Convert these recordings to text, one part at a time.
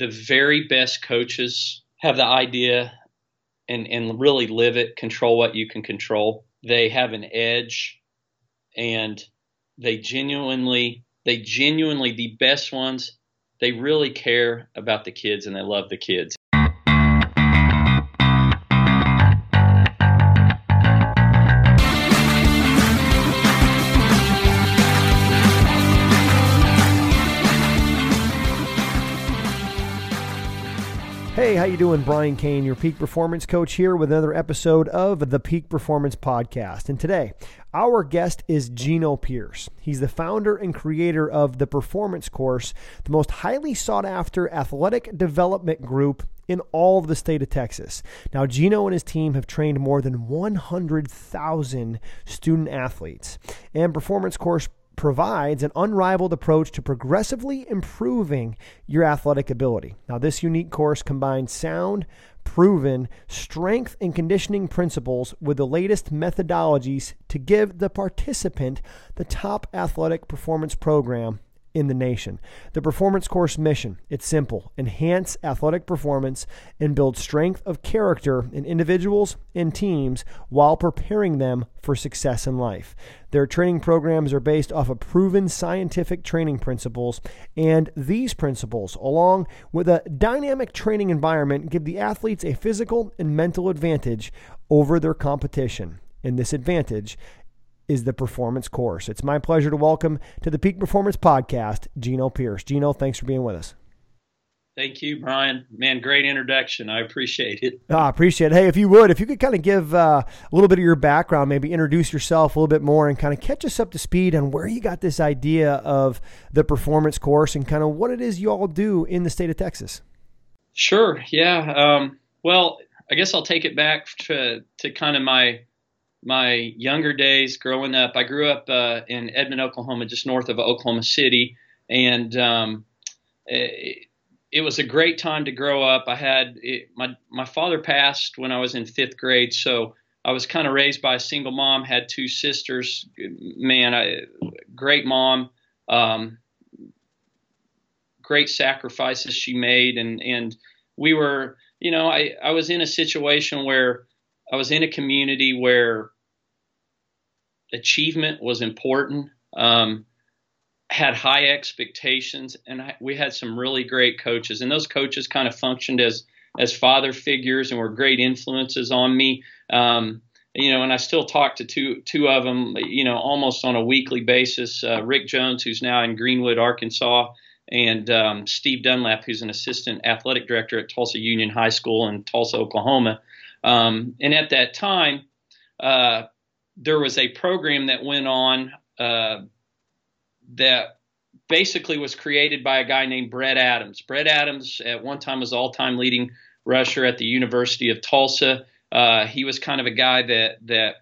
the very best coaches have the idea and, and really live it, control what you can control. They have an edge and they genuinely, they genuinely, the best ones, they really care about the kids and they love the kids. Hey, how you doing? Brian Cain, your peak performance coach here with another episode of the Peak Performance Podcast. And today, our guest is Geno Pierce. He's the founder and creator of the Performance Course, the most highly sought after athletic development group in all of the state of Texas. Now, Geno and his team have trained more than 100,000 student athletes. And Performance Course provides an unrivaled approach to progressively improving your athletic ability. Now, this unique course combines sound, proven strength and conditioning principles with the latest methodologies to give the participant the top athletic performance program in the nation. The performance course mission, it's simple. Enhance athletic performance and build strength of character in individuals and teams while preparing them for success in life. Their training programs are based off of proven scientific training principles, and these principles, along with a dynamic training environment, give the athletes a physical and mental advantage over their competition. And this advantage is the performance course. It's my pleasure to welcome to the Peak Performance Podcast, Geno Pierce. Geno, thanks for being with us. Thank you, Brian. Man, great introduction. I appreciate it. I ah, appreciate it. Hey, if you would, if you could kind of give uh, a little bit of your background, maybe introduce yourself a little bit more and kind of catch us up to speed on where you got this idea of the performance course and kind of what it is you all do in the state of Texas. Sure. Yeah. Um, well, I guess I'll take it back to, to kind of my my younger days growing up, I grew up uh, in Edmond, Oklahoma, just north of Oklahoma City, and um, it, it, was a great time to grow up. I had it, my my father passed when I was in fifth grade, so I was kind of raised by a single mom. Had two sisters. Man, I, great mom. Um, great sacrifices she made, and and we were, you know, I I was in a situation where I was in a community where achievement was important, um, had high expectations, and we had some really great coaches. And those coaches kind of functioned as as father figures and were great influences on me. Um, you know, and I still talk to two two of them, you know, almost on a weekly basis. Uh, Rick Jones, who's now in Greenwood, Arkansas, and um, Steve Dunlap, who's an assistant athletic director at Tulsa Union High School in Tulsa, Oklahoma. Um, and at that time, uh, there was a program that went on uh, that basically was created by a guy named Brett Adams. Brett Adams at one time was all-time leading rusher at the University of Tulsa. Uh, he was kind of a guy that that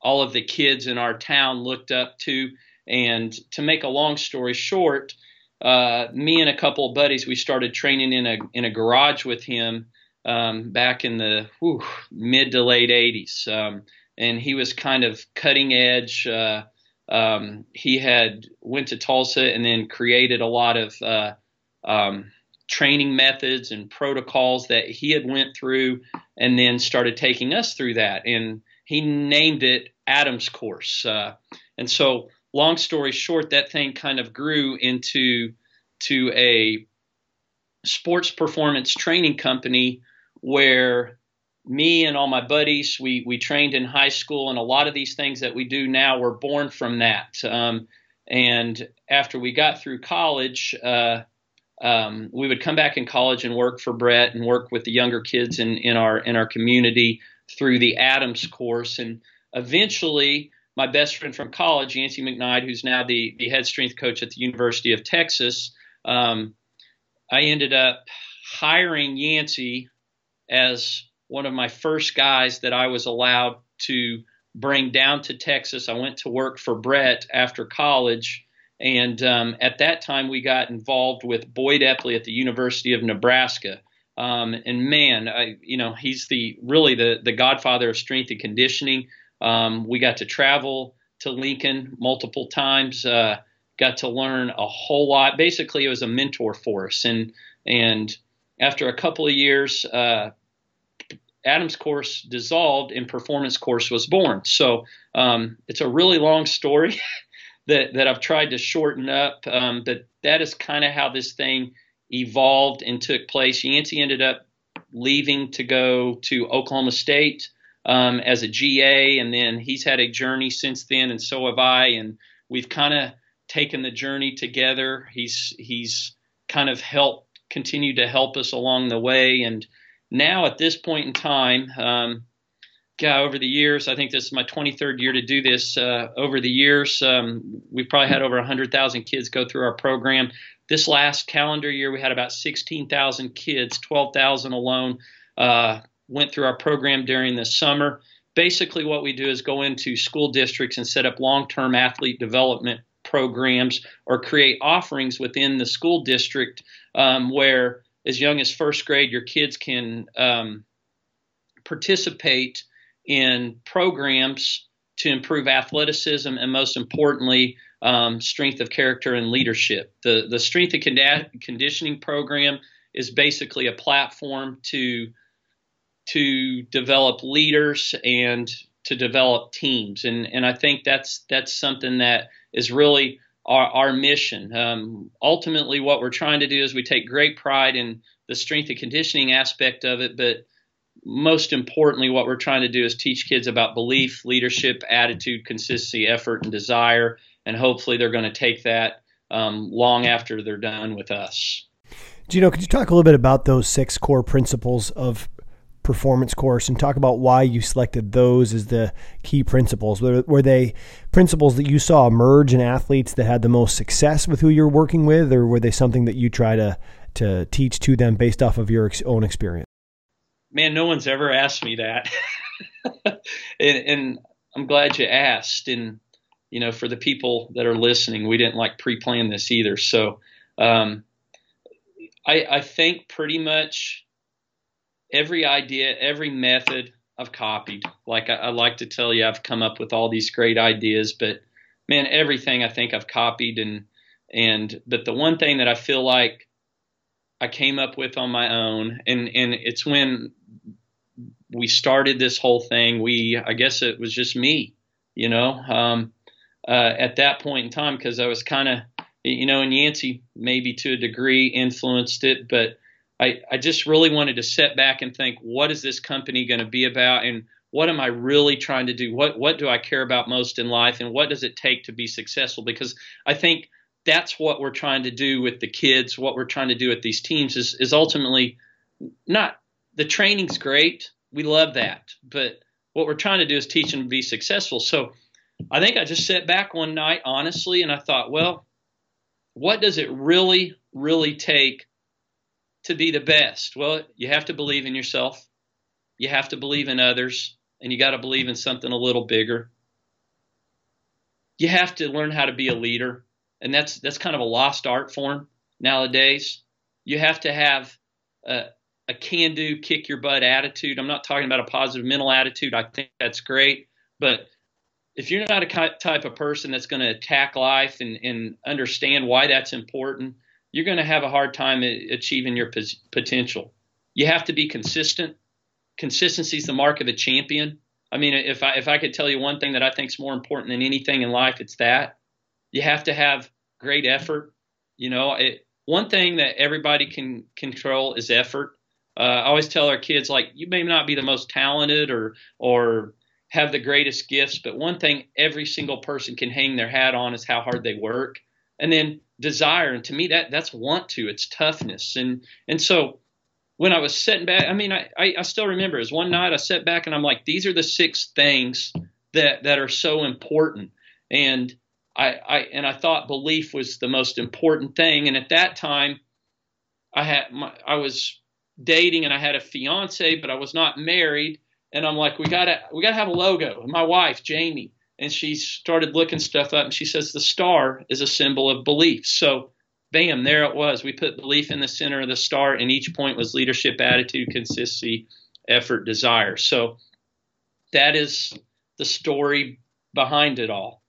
all of the kids in our town looked up to. And to make a long story short, uh, me and a couple of buddies we started training in a in a garage with him um, back in the whew, mid to late 80s. Um, and he was kind of cutting edge. Uh, um, he had went to Tulsa and then created a lot of uh, um, training methods and protocols that he had went through, and then started taking us through that. And he named it Adams Course. Uh, and so, long story short, that thing kind of grew into to a sports performance training company where me and all my buddies, we we trained in high school, and a lot of these things that we do now were born from that. Um, and after we got through college, uh, um, we would come back in college and work for Brett and work with the younger kids in, in our in our community through the Adams course. And eventually, my best friend from college, Yancey McKnight, who's now the the head strength coach at the University of Texas, um, I ended up hiring Yancey as one of my first guys that I was allowed to bring down to Texas. I went to work for Brett after college. And um, at that time, we got involved with Boyd Epley at the University of Nebraska. Um, and man, I, you know, he's the really the the godfather of strength and conditioning. Um, we got to travel to Lincoln multiple times. Uh, got to learn a whole lot. Basically, it was a mentor for us, and and after a couple of years, uh, Adams course dissolved and performance course was born. So um, it's a really long story that, that I've tried to shorten up, um, but that is kind of how this thing evolved and took place. Yancey ended up leaving to go to Oklahoma State um, as a GA, and then he's had a journey since then, and so have I. And we've kind of taken the journey together. He's he's kind of helped continue to help us along the way, and now at this point in time, um, over the years, I think this is my 23rd year to do this. Uh, over the years, um, we've probably had over 100,000 kids go through our program. This last calendar year, we had about 16,000 kids, 12,000 alone, uh, went through our program during the summer. Basically, what we do is go into school districts and set up long term athlete development programs or create offerings within the school district um, where, as young as first grade, your kids can um, participate in programs to improve athleticism and, most importantly, um, strength of character and leadership. The the strength and conditioning program is basically a platform to to develop leaders and to develop teams. And, and I think that's, that's something that is really our, our mission. Um, ultimately, what we're trying to do is we take great pride in the strength and conditioning aspect of it, but most importantly, what we're trying to do is teach kids about belief, leadership, attitude, consistency, effort, and desire. And hopefully, they're going to take that um, long after they're done with us. Geno, could you talk a little bit about those six core principles of performance course and talk about why you selected those as the key principles. Were, were, they principles that you saw emerge in athletes that had the most success with who you're working with, or were they something that you try to to teach to them based off of your own experience? Man, no one's ever asked me that, and, and I'm glad you asked. And you know, for the people that are listening, we didn't like pre-plan this either, so. Um, I, I think pretty much every idea, every method I've copied. Like I, I, like to tell you, I've come up with all these great ideas, but man, everything I think I've copied and and but the one thing that I feel like I came up with on my own, and and it's when we started this whole thing. We I guess it was just me, you know, um, uh, at that point in time because I was kind of you know, and Yancey maybe to a degree influenced it, but I, I just really wanted to sit back and think, what is this company going to be about, and what am I really trying to do? What what do I care about most in life, and what does it take to be successful? Because I think that's what we're trying to do with the kids. What we're trying to do with these teams is is ultimately not the training's great. We love that, but what we're trying to do is teach them to be successful. So I think I just sat back one night honestly, and I thought, well, what does it really really take to be the best? Well, you have to believe in yourself. You have to believe in others, and you got to believe in something a little bigger. You have to learn how to be a leader, and that's that's kind of a lost art form nowadays. You have to have a, a can-do, kick your butt attitude. I'm not talking about a positive mental attitude. I think that's great, but if you're not a type of person that's going to attack life and, and understand why that's important, you're going to have a hard time achieving your potential. You have to be consistent. Consistency is the mark of a champion. I mean, if I if I could tell you one thing that I think is more important than anything in life, it's that you have to have great effort. You know, it, one thing that everybody can control is effort. Uh, I always tell our kids like you may not be the most talented or or have the greatest gifts, but one thing every single person can hang their hat on is how hard they work. And then desire. And to me that that's want to. It's toughness. And and so when i was sitting back i mean i i, I still remember was one night i sat back and i'm like these are the six things that that are so important. And i i and i thought belief was the most important thing. And at that time i had my, i was dating and i had a fiance but i was not married. And i'm like we gotta we gotta have a logo. And my wife jamie and she started looking stuff up and she says the star is a symbol of belief. So bam there it was. We put belief in the center of the star and each point was leadership attitude consistency effort desire. So that is the story behind it all.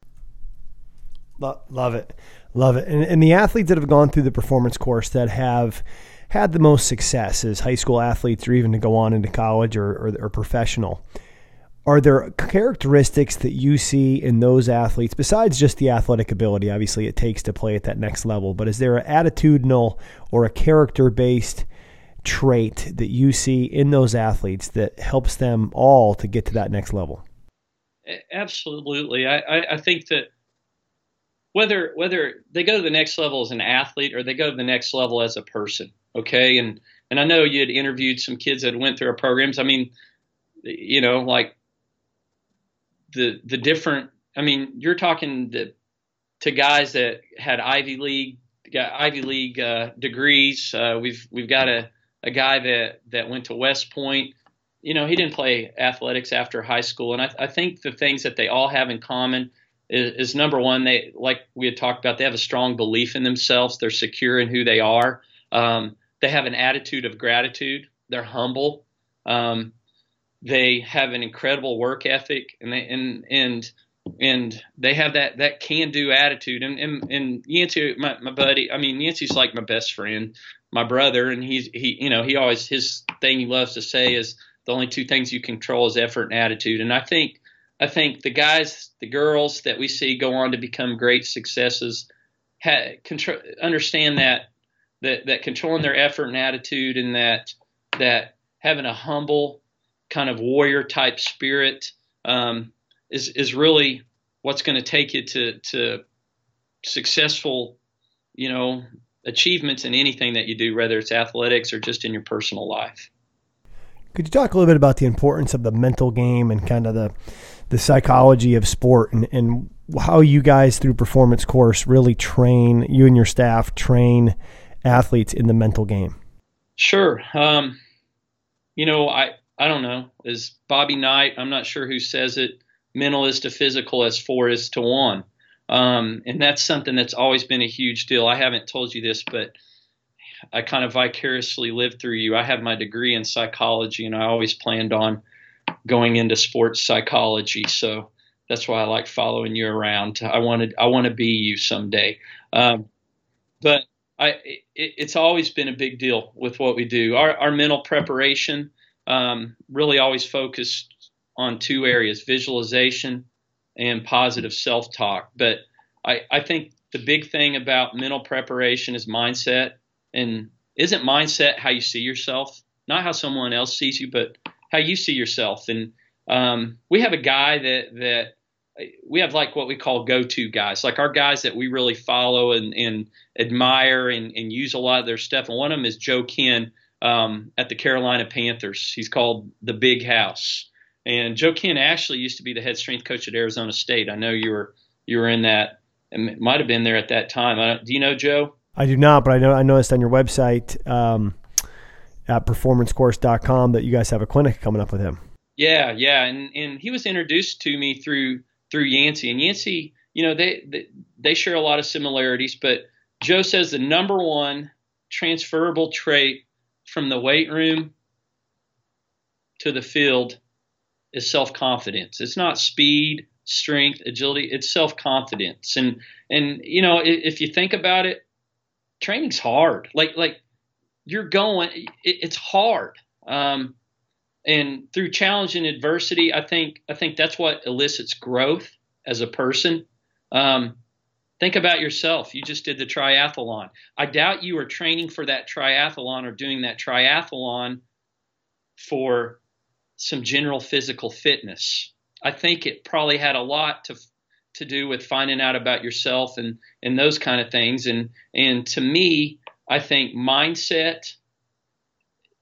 Love it. Love it. And, and the athletes that have gone through the performance course that have had the most success as high school athletes or even to go on into college or, or, or professional. Are there characteristics that you see in those athletes besides just the athletic ability? Obviously, it takes to play at that next level, but is there an attitudinal or a character based trait that you see in those athletes that helps them all to get to that next level? Absolutely. I, I, I think that whether whether they go to the next level as an athlete or they go to the next level as a person, okay? And and I know you had interviewed some kids that went through our programs. I mean, you know, like the the different. I mean, you're talking to, to guys that had Ivy League got Ivy League uh, degrees. Uh, we've we've got a a guy that that went to West Point. You know, he didn't play athletics after high school, and I, I think the things that they all have in common is, is, number one, they like we had talked about, they have a strong belief in themselves. They're secure in who they are. Um, they have an attitude of gratitude. They're humble. Um, they have an incredible work ethic, and they and and and they have that that can do attitude. And and, and Yancey, my, my buddy, I mean Yancey's like my best friend my brother, and he's he you know he always his thing he loves to say is the only two things you control is effort and attitude. And I think I think the guys, the girls that we see go on to become great successes, ha, control, understand that that that controlling their effort and attitude, and that that having a humble kind of warrior type spirit um, is is really what's going to take you to to successful, you know, achievements in anything that you do, whether it's athletics or just in your personal life. Could you talk a little bit about the importance of the mental game and kind of the the psychology of sport and, and how you guys through performance course really train you and your staff train athletes in the mental game? Sure. Um, you know, I I don't know. Is Bobby Knight? I'm not sure who says it. Mental is to physical as four is to one. Um, and that's something that's always been a huge deal. I haven't told you this, but I kind of vicariously lived through you. I have my degree in psychology, and I always planned on going into sports psychology. So that's why I like following you around. I wanted, I want to be you someday. Um, but I, it, it's always been a big deal with what we do. Our, our mental preparation um, really always focused on two areas: visualization and positive self talk. But I, I think the big thing about mental preparation is mindset. And isn't mindset how you see yourself? Not how someone else sees you, but how you see yourself. And um, we have a guy that that we have like what we call go-to guys, like our guys that we really follow and, and admire and, and, use a lot of their stuff. And one of them is Joe Kenn um, at the Carolina Panthers. He's called the Big House. And Joe Kenn Ashley used to be the head strength coach at Arizona State. I know you were you were in that. It might have been there at that time. do you know Joe? I do not, but I know I noticed on your website um, at performancecourse.com that you guys have a clinic coming up with him. Yeah, yeah, and and he was introduced to me through through Yancey, and Yancey, you know, they they, they share a lot of similarities, but Joe says the number one transferable trait from the weight room to the field is self confidence. It's not speed, strength, agility. It's self confidence. And and you know if you think about it, training's hard. Like like you're going, it, it's hard. Um, and through challenge and adversity, I think I think that's what elicits growth as a person. Um, think about yourself. You just did the triathlon. I doubt you are training for that triathlon or doing that triathlon for some general physical fitness. I think it probably had a lot to to do with finding out about yourself and and those kind of things. And and to me, I think mindset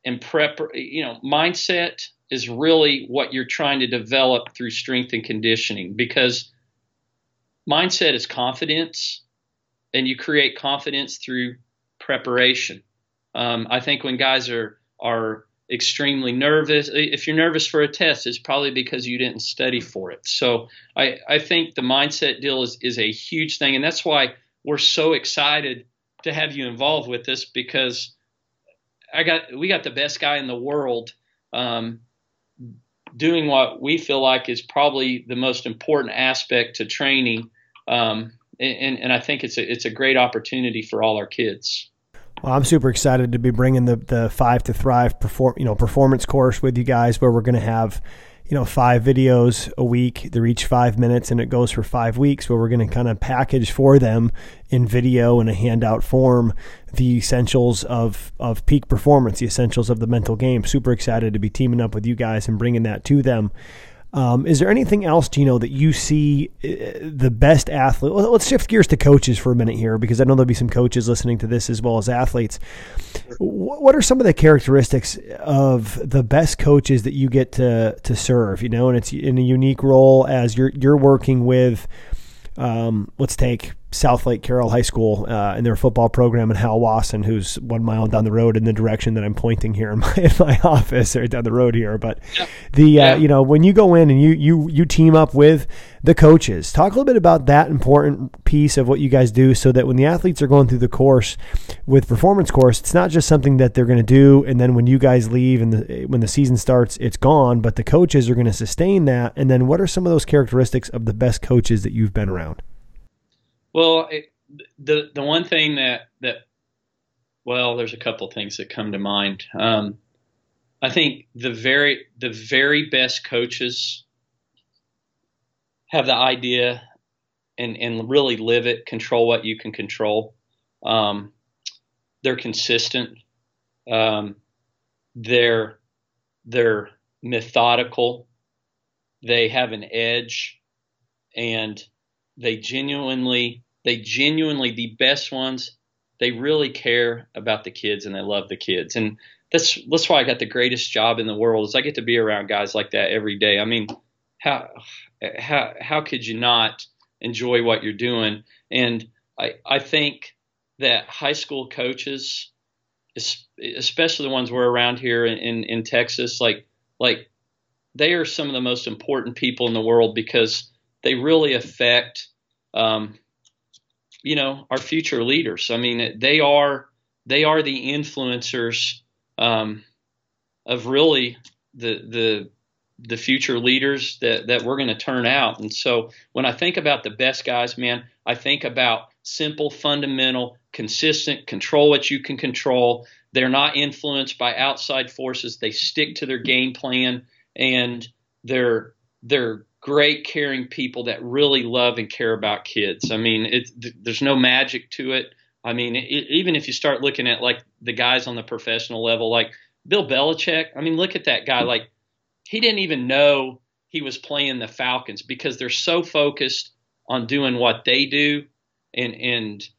and prep, you know, mindset is really what you're trying to develop through strength and conditioning because mindset is confidence, and you create confidence through preparation. Um, I think when guys are are extremely nervous. If you're nervous for a test, it's probably because you didn't study for it. So I, I think the mindset deal is, is a huge thing. And that's why we're so excited to have you involved with this because I got we got the best guy in the world um, doing what we feel like is probably the most important aspect to training. Um, and, and I think it's a, it's a great opportunity for all our kids. Well, I'm super excited to be bringing the the Five to Thrive perform you know performance course with you guys, where we're going to have you know five videos a week. They're each five minutes, and it goes for five weeks. Where we're going to kind of package for them in video and a handout form the essentials of of peak performance, the essentials of the mental game. Super excited to be teaming up with you guys and bringing that to them. Um, is there anything else, you know, that you see uh, the best athlete? Well, let's shift gears to coaches for a minute here, because I know there'll be some coaches listening to this as well as athletes. What are some of the characteristics of the best coaches that you get to to serve? You know, and it's in a unique role as you're you're working with. Um, let's take Southlake Carroll High School uh, in their football program, and Hal Wasson, who's one mile down the road in the direction that I'm pointing here in my, in my office, right down the road here. But yeah. the uh, yeah. you know when you go in and you you you team up with the coaches, talk a little bit about that important piece of what you guys do, so that when the athletes are going through the course with performance course, it's not just something that they're going to do, and then when you guys leave and the, when the season starts, it's gone. But the coaches are going to sustain that. And then what are some of those characteristics of the best coaches that you've been around? Well, it, the the one thing that that well, there's a couple things that come to mind. Um, I think the very the very best coaches have the idea and and really live it, control what you can control. Um, they're consistent. Um, they're they're methodical. They have an edge, and they genuinely they genuinely the best ones they really care about the kids and they love the kids and that's that's why I got the greatest job in the world is I get to be around guys like that every day. I mean, how how how could you not enjoy what you're doing? And I I think that high school coaches, especially the ones we're around here in, in, in Texas, like like they are some of the most important people in the world because they really affect, um, you know, our future leaders. I mean, they are they are the influencers um, of really the the the future leaders that that we're going to turn out. And so when I think about the best guys, man, I think about simple, fundamental, consistent, control what you can control. They're not influenced by outside forces. They stick to their game plan and they're they're great caring people that really love and care about kids. I mean, there's no magic to it. I mean, it, even if you start looking at like the guys on the professional level, like Bill Belichick, I mean, look at that guy. Like, he didn't even know he was playing the Falcons because they're so focused on doing what they do, and and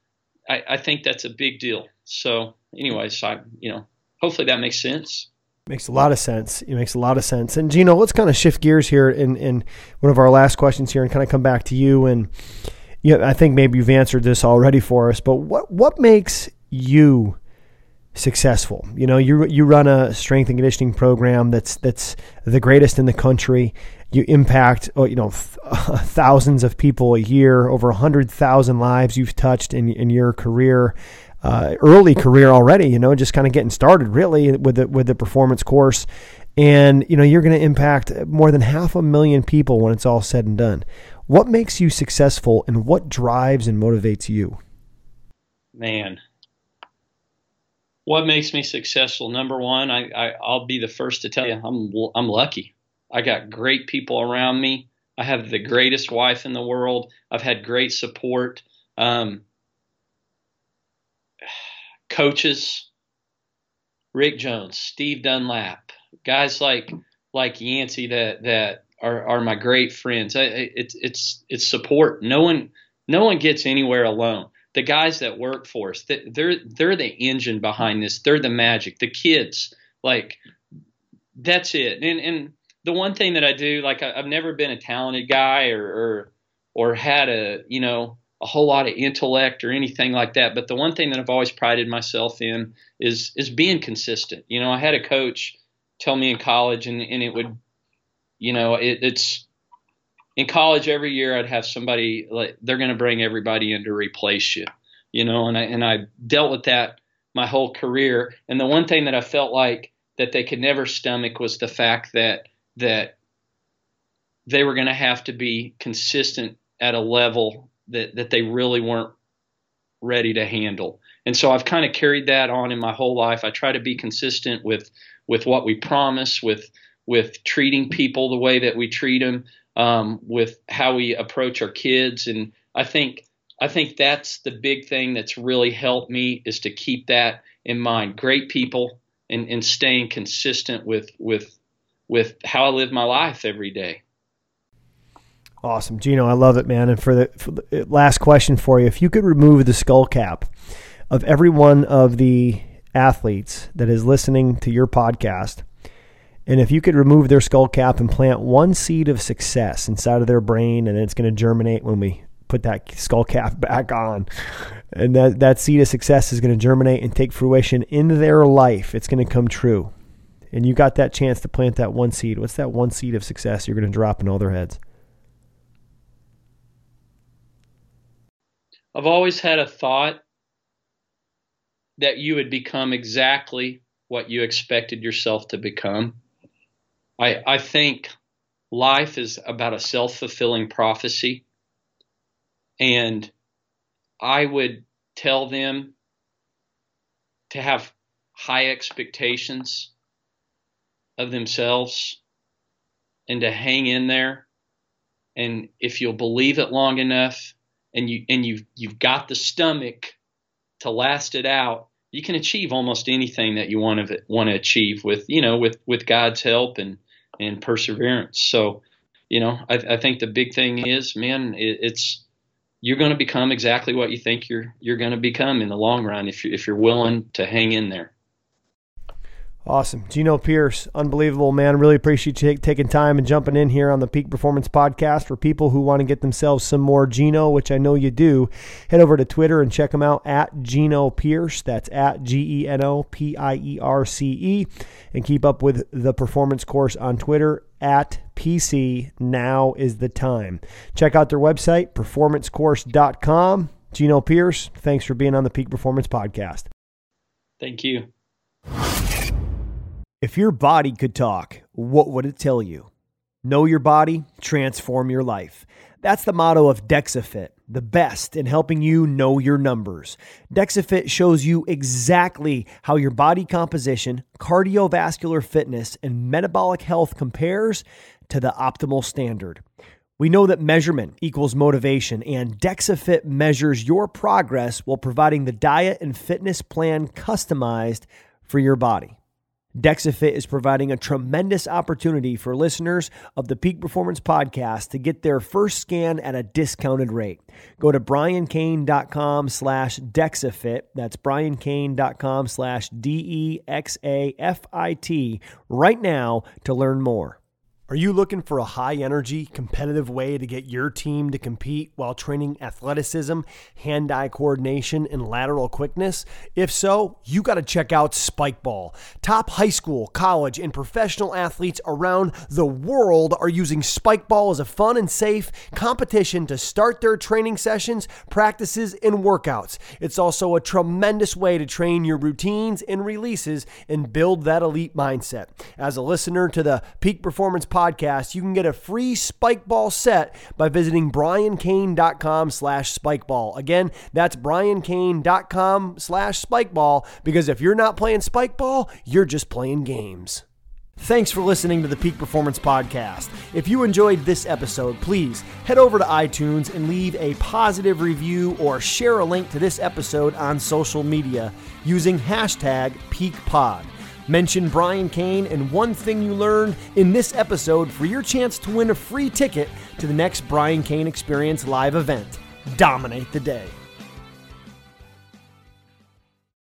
I, I think that's a big deal. So, anyways, I you know, hopefully that makes sense. Makes a lot of sense. It makes a lot of sense. And Geno, let's kind of shift gears here in, in one of our last questions here and kind of come back to you. And you know, I think maybe you've answered this already for us, but what what makes you successful? You know, you you run a strength and conditioning program that's that's the greatest in the country. You impact, oh, you know, thousands of people a year, over a hundred thousand lives you've touched in in your career uh, early career already. You know, just kind of getting started really with the with the performance course, and you know you're going to impact more than half a million people when it's all said and done. What makes you successful, and what drives and motivates you? Man, what makes me successful? Number one, I, I I'll be the first to tell you I'm I'm lucky. I got great people around me. I have the greatest wife in the world. I've had great support. Um, coaches, Rick Jones, Steve Dunlap, guys like like Yancey that that are, are my great friends. It's it's it's support. No one no one gets anywhere alone. The guys that work for us, they're they're the engine behind this. They're the magic. The kids, like that's it. And and the one thing that I do, like I, have never been a talented guy or, or or had a you know a whole lot of intellect or anything like that. But the one thing that I've always prided myself in is is being consistent. You know, I had a coach tell me in college, and, and it would, you know, it, it's in college every year I'd have somebody like they're going to bring everybody in to replace you. You know, and I and I dealt with that my whole career. And the one thing that I felt like that they could never stomach was the fact that that they were going to have to be consistent at a level that that they really weren't ready to handle. and so I've kind of carried that on in my whole life. I try to be consistent with with what we promise, with with treating people the way that we treat them, um, with how we approach our kids, and I think I think that's the big thing that's really helped me is to keep that in mind. Great people and, and staying consistent with with with how I live my life every day. Awesome, Geno. I love it, man. And for the, for the uh, last question for you, if you could remove the skull cap of every one of the athletes that is listening to your podcast, and if you could remove their skull cap and plant one seed of success inside of their brain, and it's going to germinate when we put that skull cap back on, and that that seed of success is going to germinate and take fruition in their life. It's going to come true, and you got that chance to plant that one seed. What's that one seed of success you're going to drop in all their heads? I've always had a thought that you would become exactly what you expected yourself to become. I, I think life is about a self fulfilling prophecy. And I would tell them to have high expectations of themselves and to hang in there. And if you'll believe it long enough, and you and you've you've got the stomach to last it out, you can achieve almost anything that you want to want to achieve with you know with with God's help and and perseverance. So, you know, I, I think the big thing is, man, it, it's you're going to become exactly what you think you're you're going to become in the long run if you if you're willing to hang in there. Awesome. Geno Pierce, unbelievable, man. Really appreciate you taking time and jumping in here on the Peak Performance Podcast. For people who want to get themselves some more Geno, which I know you do, head over to Twitter and check him out at Geno Pierce. That's at G E N O P I E R C E. And keep up with the performance course on Twitter at PC. Now is the time. Check out their website, performancecourse.com. Geno Pierce, thanks for being on the Peak Performance Podcast. Thank you. If your body could talk, what would it tell you? Know your body, transform your life. That's the motto of DexaFit, the best in helping you know your numbers. DexaFit shows you exactly how your body composition, cardiovascular fitness, and metabolic health compares to the optimal standard. We know that measurement equals motivation, and DexaFit measures your progress while providing the diet and fitness plan customized for your body. DexaFit is providing a tremendous opportunity for listeners of the Peak Performance Podcast to get their first scan at a discounted rate. Go to briancain.com slash DexaFit. That's briancain.com slash D-E-X-A-F-I-T right now to learn more. Are you looking for a high energy, competitive way to get your team to compete while training athleticism, hand eye coordination, and lateral quickness? If so, you got to check out Spikeball. Top high school, college, and professional athletes around the world are using Spikeball as a fun and safe competition to start their training sessions, practices, and workouts. It's also a tremendous way to train your routines and releases and build that elite mindset. As a listener to the Peak Performance Podcast, podcast, you can get a free spike ball set by visiting briancain.com slash spikeball. Again, that's briancain.com slash spikeball because if you're not playing spikeball, you're just playing games. Thanks for listening to the Peak Performance Podcast. If you enjoyed this episode, please head over to iTunes and leave a positive review or share a link to this episode on social media using hashtag PeakPod. Mention Brian Cain and one thing you learned in this episode for your chance to win a free ticket to the next Brian Cain Experience live event. Dominate the day.